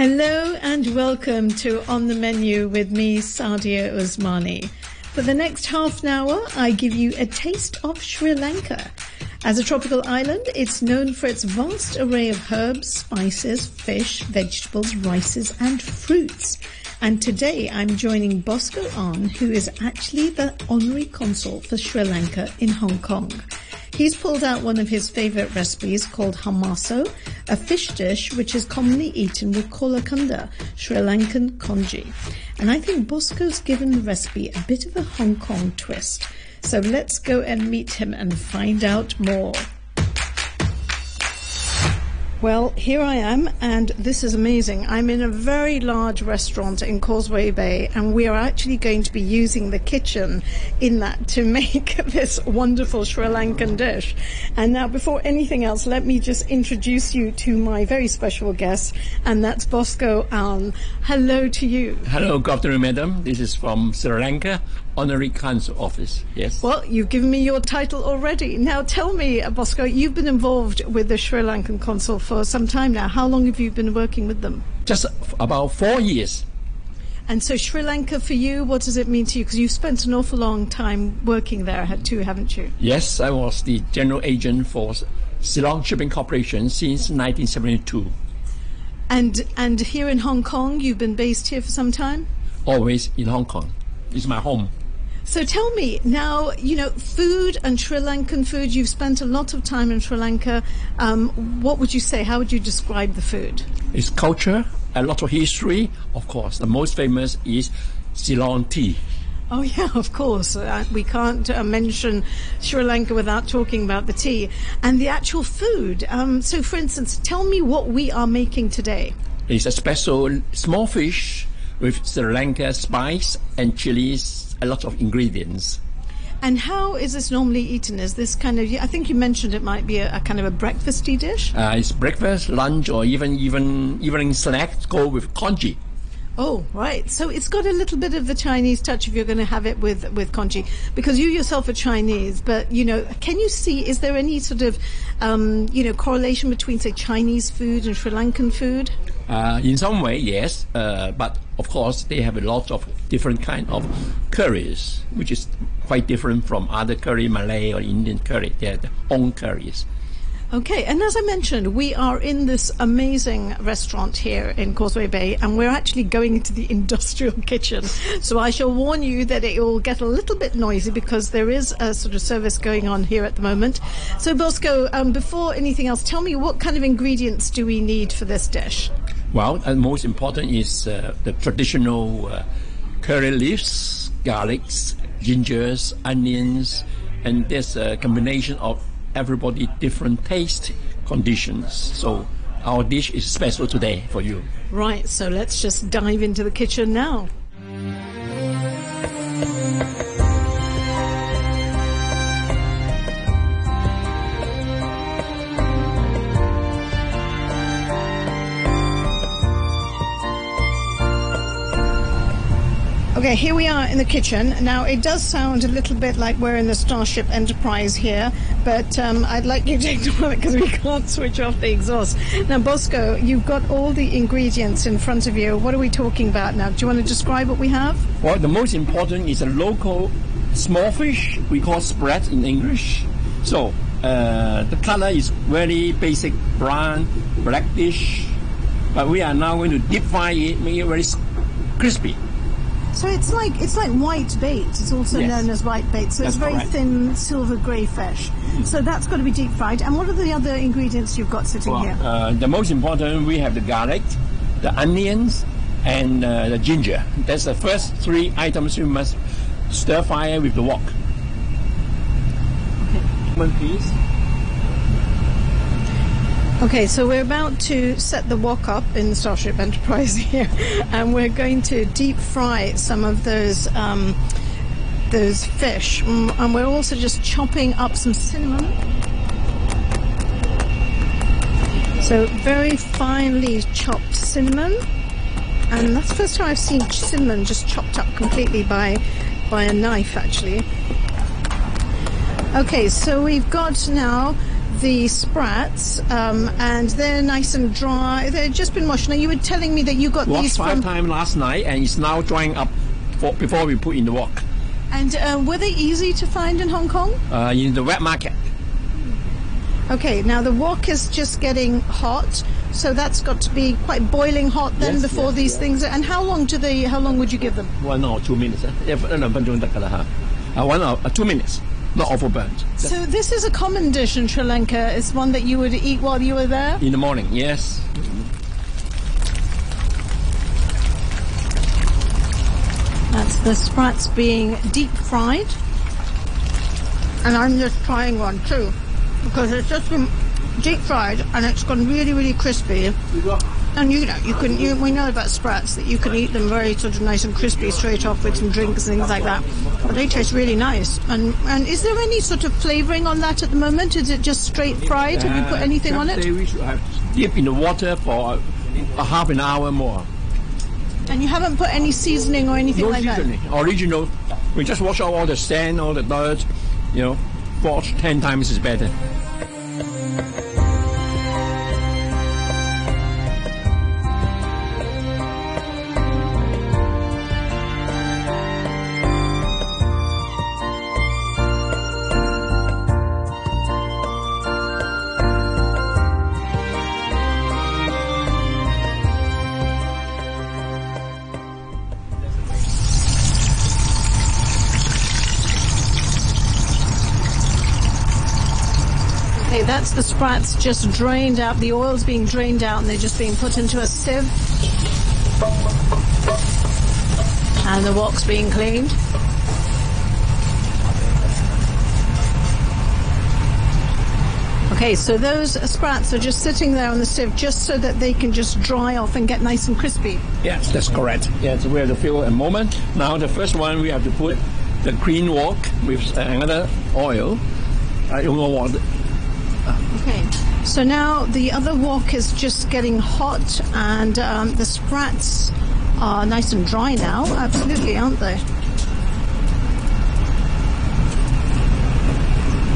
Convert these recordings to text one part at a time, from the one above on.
Hello and welcome to On the Menu with me, Sadia Usmani. For the next half an hour, I give you a taste of Sri Lanka. As a tropical island, it's known for its vast array of herbs, spices, fish, vegetables, rices, and fruits. And today I'm joining Bosco An, who is actually the honorary consul for Sri Lanka in Hong Kong. He's pulled out one of his favorite recipes called Halmasso, a fish dish which is commonly eaten with kola kanda, Sri Lankan congee. And I think Bosco's given the recipe a bit of a Hong Kong twist. So let's go and meet him and find out more. Well, here I am, and this is amazing. I'm in a very large restaurant in Causeway Bay, and we are actually going to be using the kitchen in that to make this wonderful Sri Lankan dish. And now, before anything else, let me just introduce you to my very special guest, and that's Bosco An. Hello to you. Hello, good afternoon, madam. This is from Sri Lanka Honorary Consul Office. Yes. Well, you've given me your title already. Now, tell me, uh, Bosco, you've been involved with the Sri Lankan Consul for some time now. How long have you been working with them? Just about four years. And so, Sri Lanka for you, what does it mean to you? Because you've spent an awful long time working there too, haven't you? Yes, I was the general agent for Ceylon Shipping Corporation since 1972. And and here in Hong Kong, you've been based here for some time. Always in Hong Kong. It's my home. So tell me now, you know, food and Sri Lankan food, you've spent a lot of time in Sri Lanka. Um, what would you say? How would you describe the food? It's culture, a lot of history. Of course, the most famous is Ceylon tea. Oh, yeah, of course. Uh, we can't uh, mention Sri Lanka without talking about the tea and the actual food. Um, so, for instance, tell me what we are making today. It's a special small fish with Sri Lanka spice and chilies, a lot of ingredients. And how is this normally eaten? Is this kind of? I think you mentioned it might be a, a kind of a breakfasty dish. Uh, it's breakfast, lunch, or even even evening snack. Go with congee. Oh, right. So it's got a little bit of the Chinese touch if you're going to have it with with congee, because you yourself are Chinese. But you know, can you see? Is there any sort of, um, you know, correlation between say Chinese food and Sri Lankan food? Uh, in some way, yes, uh, but of course they have a lot of different kind of curries, which is quite different from other curry, Malay or Indian curry. They have their own curries. Okay, and as I mentioned, we are in this amazing restaurant here in Causeway Bay, and we're actually going into the industrial kitchen. So I shall warn you that it will get a little bit noisy because there is a sort of service going on here at the moment. So, Bosco, um, before anything else, tell me what kind of ingredients do we need for this dish? Well, and most important is uh, the traditional uh, curry leaves, garlics, gingers, onions, and there's a combination of everybody different taste conditions. So our dish is special today for you. Right, so let's just dive into the kitchen now. Okay, here we are in the kitchen. Now, it does sound a little bit like we're in the Starship Enterprise here, but um, I'd like you to ignore it because we can't switch off the exhaust. Now, Bosco, you've got all the ingredients in front of you. What are we talking about now? Do you want to describe what we have? Well, the most important is a local small fish we call sprat in English. So, uh, the color is very basic brown, blackish, but we are now going to deep fry it, make it very crispy. So it's like it's like white bait. It's also Yes. known as white bait. So That's it's very correct. thin silver grey fish. So that's got to be deep fried. And what are the other ingredients you've got sitting Well, here? uh, the most important, we have the garlic, the onions, and uh, the ginger. That's the first three items you must stir fry with the wok. One piece. Okay, so we're about to set the wok up in the Starship Enterprise here, and we're going to deep fry some of those um, those fish, Mm, and we're also just chopping up some cinnamon. So very finely chopped cinnamon, and that's the first time I've seen cinnamon just chopped up completely by by a knife, actually. Okay, so we've got now the sprats, um, and they're nice and dry. They've just been washed. Now you were telling me that you got Washed these five from time last night, and it's now drying up for, before we put in the wok. And uh, were they easy to find in Hong Kong? Uh, in the wet market. Okay, now the wok is just getting hot, so that's got to be quite boiling hot then yes, before yes, these yes. things. And how long do they? How long would you give them? One no, two minutes. Eh? Uh, one hour, uh, two minutes not overburnt. So this is a common dish in Sri Lanka. It's one that you would eat while you were there. In the morning, yes. That's the sprats being deep fried. And I'm just trying one too. Because it's just been deep fried and it's gone really, really crispy. And you know, you can, you, we know about sprats that you can eat them very sort of nice and crispy straight off with some drinks and things like that. But they taste really nice. And and is there any sort of flavouring on that at the moment? Is it just straight fried? Have you put anything on it? we should have dip in the water for a half an hour more. And you haven't put any seasoning or anything No like that? seasoning. Original. We just wash out all the sand, all the dirt. You know, wash ten times is better. Okay, that's the sprats just drained out. The oil's being drained out and they're just being put into a sieve. And the wok's being cleaned. Okay, so those sprats are just sitting there on the sieve just so that they can just dry off and get nice and crispy. Yes, that's correct. Yes, we have to fill a moment. Now the first one we have to put the green wok with another oil. I don't know what. Okay, so now the other wok is just getting hot and um, the sprats are nice and dry now. Absolutely, aren't they?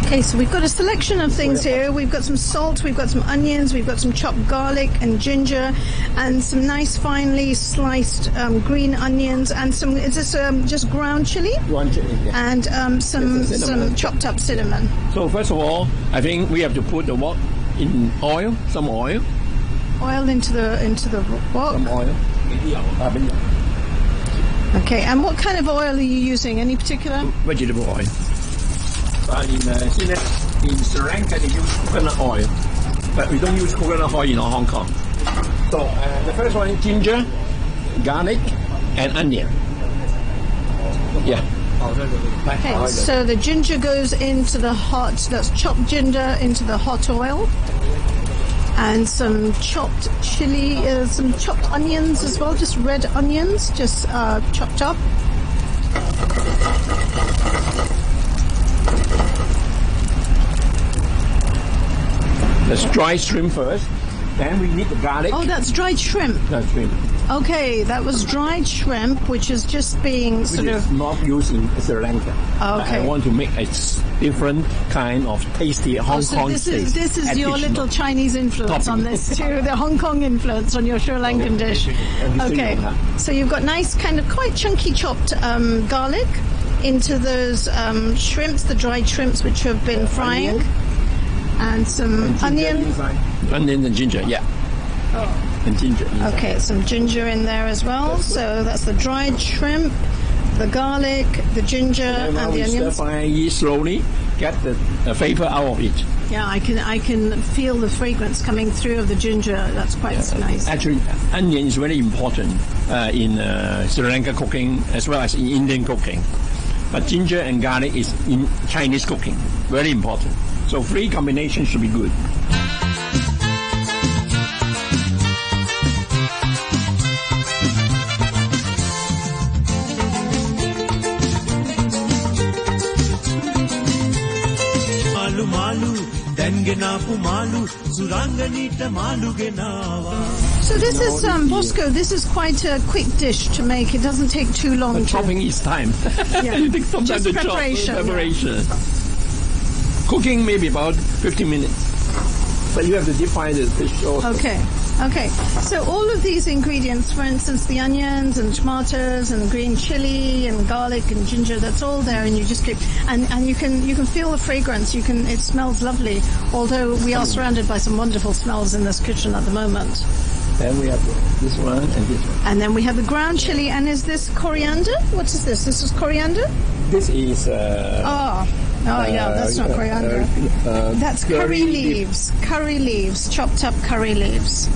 Okay, so we've got a selection of things here. We've got some salt, we've got some onions, we've got some chopped garlic and ginger, and some nice finely sliced um, green onions, and some. Is this um, just ground chili? One chili, yeah. And um, some Yes, the cinnamon. some chopped up cinnamon. So first of all, I think we have to put the wok in oil, some oil, Oil into the into the wok. some oil. Uh, Okay, and what kind of oil are you using? Any particular? vegetable oil. But in, uh, Sri- in Sri Lanka, they use coconut oil, but we don't use coconut oil in Hong Kong. So uh, the first one is ginger, garlic, and onion. Yeah. Okay, so the ginger goes into the hot, that's chopped ginger into the hot oil. And some chopped chili, uh, some chopped onions as well, just red onions, just uh, chopped up. Let's dry shrimp first. Then we need the garlic. Oh, that's dried shrimp. The shrimp, Okay, that was dried shrimp, which is just being which sort is of. not used in Sri Lanka. Okay. I want to make a different kind of tasty Hong Oh, so Kong this is this is your little Chinese influence on this too, the Hong Kong influence on your Sri Lankan dish. And Okay, so you've got nice, kind of quite chunky chopped um, garlic into those um, shrimps, the dried shrimps which have been frying, and some onion. Onion and ginger, yeah. And ginger. Okay, some ginger in there as well. So that's the dried shrimp, the garlic, the ginger, And and the stir onions. it slowly, get the, the vapor out of it. Yeah, I can I can feel the fragrance coming through of the ginger. That's quite nice. Actually, onion is very important uh, in uh, Sri Lanka cooking as well as in Indian cooking. But ginger and garlic is in Chinese cooking, very important. So three combinations should be good. So this is um, Bosco. This is quite a quick dish to make. It doesn't take too long. The to, chopping is time. Yeah. it takes some time Just to chop. preparation, yeah. Preparation. Cooking maybe about 15 minutes. But you have to define the fish also. Okay, okay. So all of these ingredients, for instance, the onions and tomatoes and green chili and garlic and ginger, that's all there, and you just keep and, and you can you can feel the fragrance. You can it smells lovely. Although we are surrounded by some wonderful smells in this kitchen at the moment. Then we have this one and this one. And then we have the ground chili. And is this coriander? What is this? This is coriander. This is uh, Oh, oh yeah, that's not uh, coriander. uh, uh, That's curry leaves. Curry leaves, chopped up curry leaves.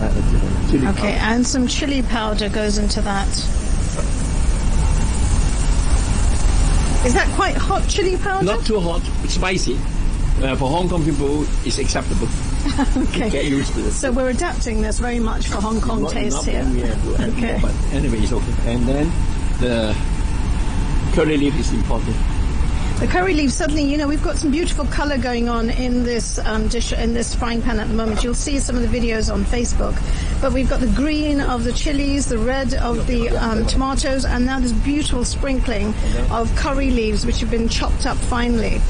Uh, chili Okay, and some chili powder goes into that. Is that quite hot chili powder? Not too hot, spicy. Uh, for Hong Kong people, it's acceptable. okay. Get used to it. So we're adapting this very much for Hong Kong Not taste enough, here. then we have to add Okay. But anyway, it's okay. And then the curry leaf is important. The curry leaves, suddenly, you know, we've got some beautiful colour going on in this um, dish, in this frying pan at the moment. You'll see some of the videos on Facebook. But we've got the green of the chilies, the red of the um, tomatoes, and now this beautiful sprinkling of curry leaves, which have been chopped up finely.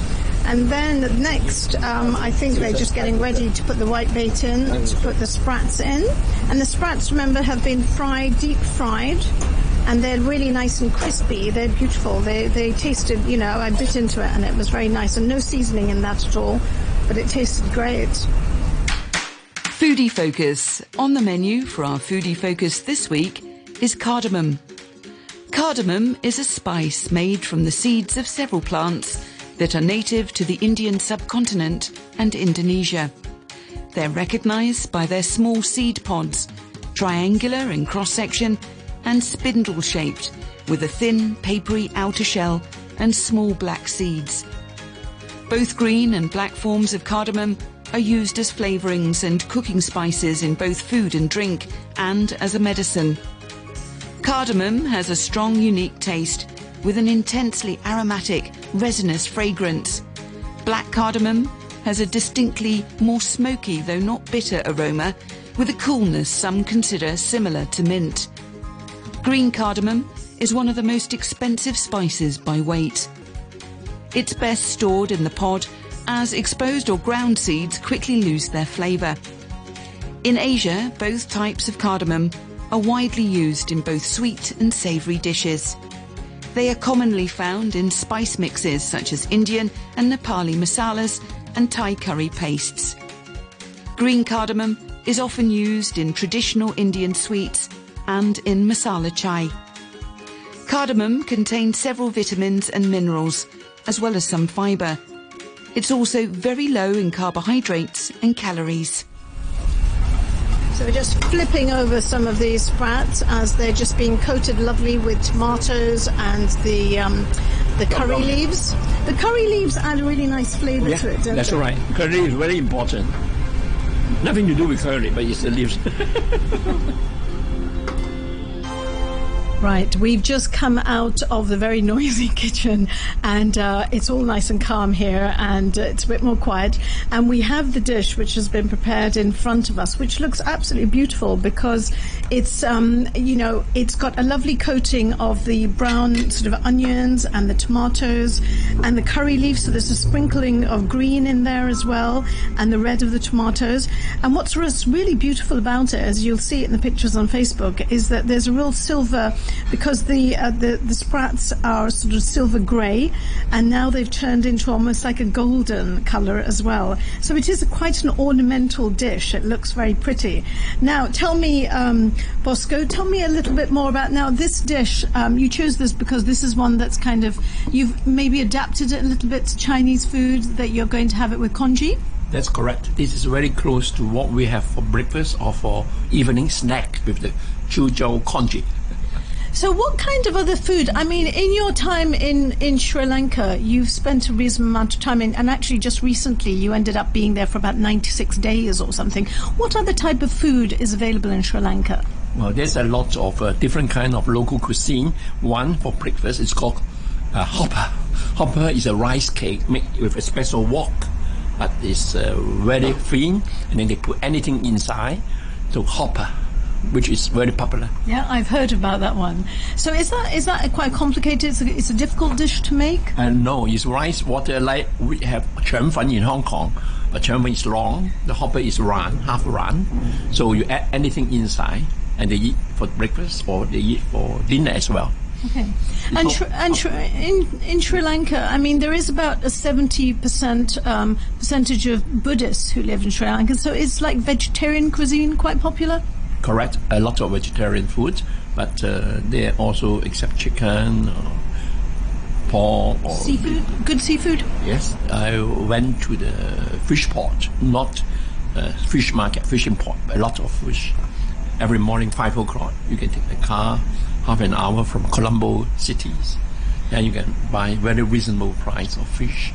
And then next, um, I think they're just getting ready to put the white bait in, to put the sprats in. And the sprats, remember, have been fried, deep fried and they're really nice and crispy. They're beautiful. They they tasted, you know, I bit into it and it was very nice, and no seasoning in that at all, but it tasted great. Foodie Focus. On the menu for our Foodie Focus this week is cardamom. Cardamom is a spice made from the seeds of several plants that are native to the Indian subcontinent and Indonesia. They're recognized by their small seed pods, triangular in cross section and spindle shaped, with a thin, papery outer shell and small black seeds. Both green and black forms of cardamom are used as flavorings and cooking spices in both food and drink and as a medicine. Cardamom has a strong, unique taste with an intensely aromatic, resinous fragrance. Black cardamom has a distinctly more smoky, though not bitter aroma, with a coolness some consider similar to mint. Green cardamom is one of the most expensive spices by weight. It's best stored in the pod as exposed or ground seeds quickly lose their flavour. In Asia, both types of cardamom are widely used in both sweet and savoury dishes. They are commonly found in spice mixes such as Indian and Nepali masalas and Thai curry pastes. Green cardamom is often used in traditional Indian sweets and in masala chai. Cardamom contains several vitamins and minerals, as well as some fibre. It's also very low in carbohydrates and calories. So we're just flipping over some of these sprats as they're just being coated lovely with tomatoes and the um, the curry leaves. The curry leaves add a really nice flavour Yeah, to it. Don't that's they? right. Curry is very important. Nothing to do with curry, but it's the leaves. Right, we've just come out of the very noisy kitchen and uh, it's all nice and calm here and uh, it's a bit more quiet. And we have the dish which has been prepared in front of us, which looks absolutely beautiful because it's, um, you know, it's got a lovely coating of the brown sort of onions and the tomatoes and the curry leaves. So there's a sprinkling of green in there as well and the red of the tomatoes. And what's what's really beautiful about it, as you'll see it in the pictures on Facebook, is that there's a real silver because the uh, the the sprats are sort of silver grey, and now they've turned into almost like a golden colour as well. So it is a, quite an ornamental dish. It looks very pretty. Now, tell me, um, Bosco, tell me a little bit more about now this dish. Um, you chose this because this is one that's kind of you've maybe adapted it a little bit to Chinese food that you're going to have it with congee. That's correct. This is very close to what we have for breakfast or for evening snack with the Chiu Chow congee. So, what kind of other food? I mean, in your time in, in Sri Lanka, you've spent a reasonable amount of time in, and actually just recently you ended up being there for about 96 days or something. What other type of food is available in Sri Lanka? Well, there's a lot of uh, different kind of local cuisine. One for breakfast is called uh, hopper. Hopper is a rice cake made with a special wok, but it's uh, very thin, and then they put anything inside. So hopper which is very popular. Yeah, I've heard about that one. So is that is that quite complicated? It's a, it's a difficult dish to make. Uh, no, it's rice water like we have cheung fun in Hong Kong, but cheung fun is long. The hopper is run half run, so you add anything inside, and they eat for breakfast or they eat for dinner as well. Okay. And, and in, in Sri Lanka, I mean, there is about a 70% um, percentage of Buddhists who live in Sri Lanka. So is like vegetarian cuisine quite popular? Correct, a lot of vegetarian food, but uh, they also accept chicken, or pork, or Seafood? Good seafood? Yes, I went to the fish port, not uh, fish market, fishing port. A lot of fish. Every morning, five o'clock, you can take the car, half an hour from Colombo cities. Then you can buy very reasonable price of fish,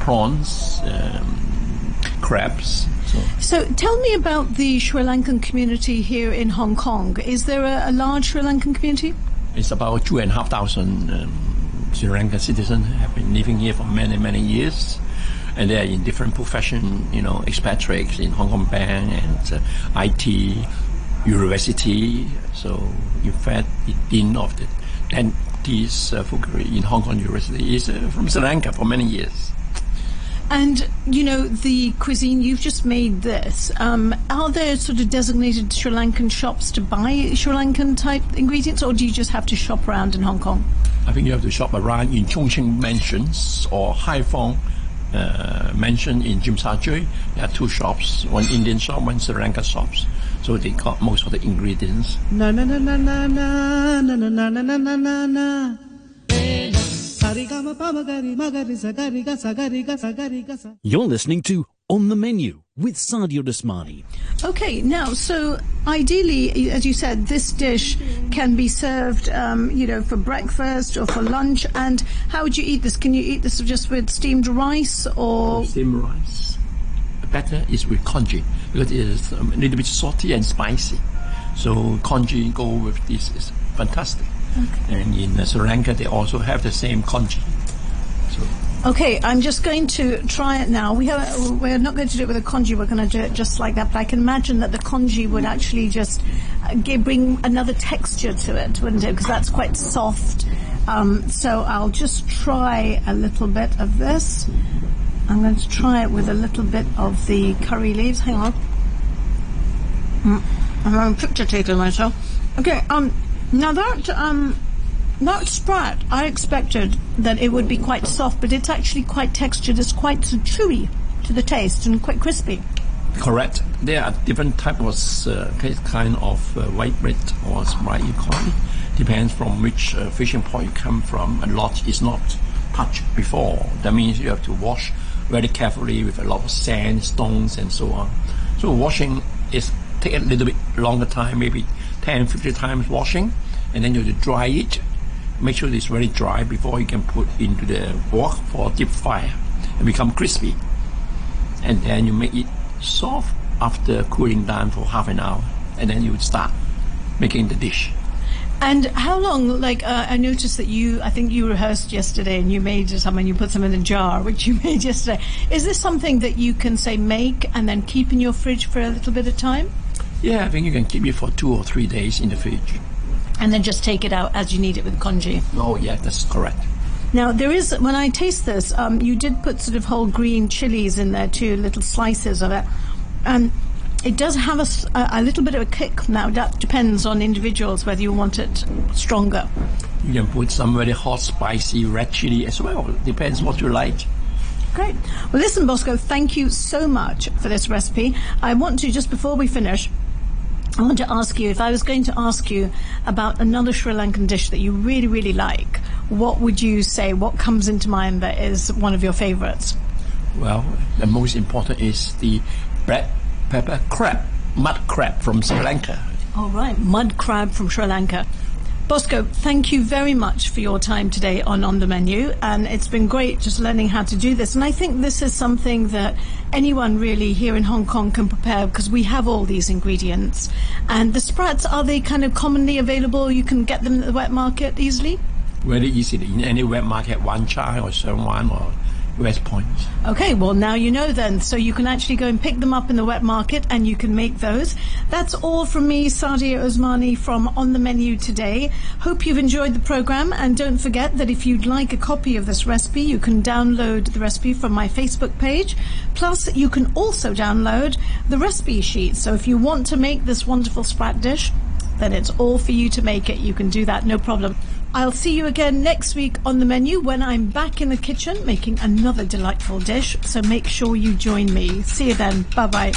prawns, um, crabs. So So tell me about the Sri Lankan community here in Hong Kong. Is there a, a large Sri Lankan community? it's about two and a half thousand um, Sri Lankan citizens have been living here for many, many years. And they are in different profession, you know, expatriates in Hong Kong Bank and uh, IT, university. So, in fact, the dean of the dentist uh, in Hong Kong University is uh, from Sri Lanka for many years. And, you know, the cuisine, you've just made this. Um, are there sort of designated Sri Lankan shops to buy Sri Lankan type ingredients, or do you just have to shop around in Hong Kong? I think you have to shop around in Chungking Mansions or Haiphong uh, Mansion in Tsim Sha There are two shops, one Indian shop, one Sri Lanka shops. So they got most of the ingredients. Na na na na na na na na na na na na You're listening to On the Menu with Sadia Usmani. Okay, now, so ideally, as you said, this dish can be served, um, you know, for breakfast or for lunch. And how would you eat this? Can you eat this just with steamed rice or? Steamed rice. Better is with congee because it is um, a little bit salty and spicy. So congee go with this is fantastic. And in Sri Lanka, they also have the same congee. So Okay, I'm just going to try it now. We have, we're not going to do it with a congee. We're going to do it just like that. But I can imagine that the congee would actually just uh, give, bring another texture to it, wouldn't it? Because that's quite soft. Um, so I'll just try a little bit of this. I'm going to try it with a little bit of the curry leaves. Hang on. Mm, I'm picture taken myself. Okay, um, now that, um, that sprat, I expected that it would be quite soft, but it's actually quite textured. It's quite chewy to the taste and quite crispy. Correct. There are different types of uh, kind of uh, white bait or sprat you call it. Depends from which uh, fishing port you come from. A lot is not touched before. That means you have to wash very carefully with a lot of sand, stones, and so on. So washing is take a little bit longer time, maybe 10, 50 times washing, and then you have to dry it. Make sure it's very dry before you can put into the wok for deep fire and become crispy and then you make it soft after cooling down for half an hour, and then you would start making the dish. And how long? Like uh, I noticed that you, I think you rehearsed yesterday, and you made some, and you put some in a jar, which you made yesterday. Is this something that you can say make and then keep in your fridge for a little bit of time, Yeah, I think you can keep it for two or three days in the fridge. and then just take it out as you need it with congee? Oh, yeah, that's correct. Now there is when I taste this, um, you did put sort of whole green chilies in there too, little slices of it, and it does have a, a little bit of a kick. Now that depends on individuals whether you want it stronger. You can put some very hot, spicy red chili as well. Depends what you like. Great. Well, listen, Bosco, thank you so much for this recipe. I want to just before we finish. I want to ask you if I was going to ask you about another Sri Lankan dish that you really, really like, what would you say? What comes into mind that is one of your favorites? Well, the most important is the black pepper crab, mud crab from Sri Lanka. All right, mud crab from Sri Lanka. Bosco, thank you very much for your time today on On the Menu, and it's been great just learning how to do this. And I think this is something that anyone really here in Hong Kong can prepare because we have all these ingredients. And the sprats, are they kind of commonly available? You can get them at the wet market easily? Very easy in any wet market, Wan Chai or Sheung Wan or West Point. Okay, well, now you know then. So you can actually go and pick them up in the wet market and you can make those. That's all from me, Sadia Osmani, from On the Menu today. Hope you've enjoyed the program. And don't forget that if you'd like a copy of this recipe, you can download the recipe from my Facebook page. Plus, you can also download the recipe sheet. So if you want to make this wonderful sprat dish, then it's all for you to make it. You can do that, no problem. I'll see you again next week on the menu when I'm back in the kitchen making another delightful dish. So make sure you join me. See you then. Bye bye.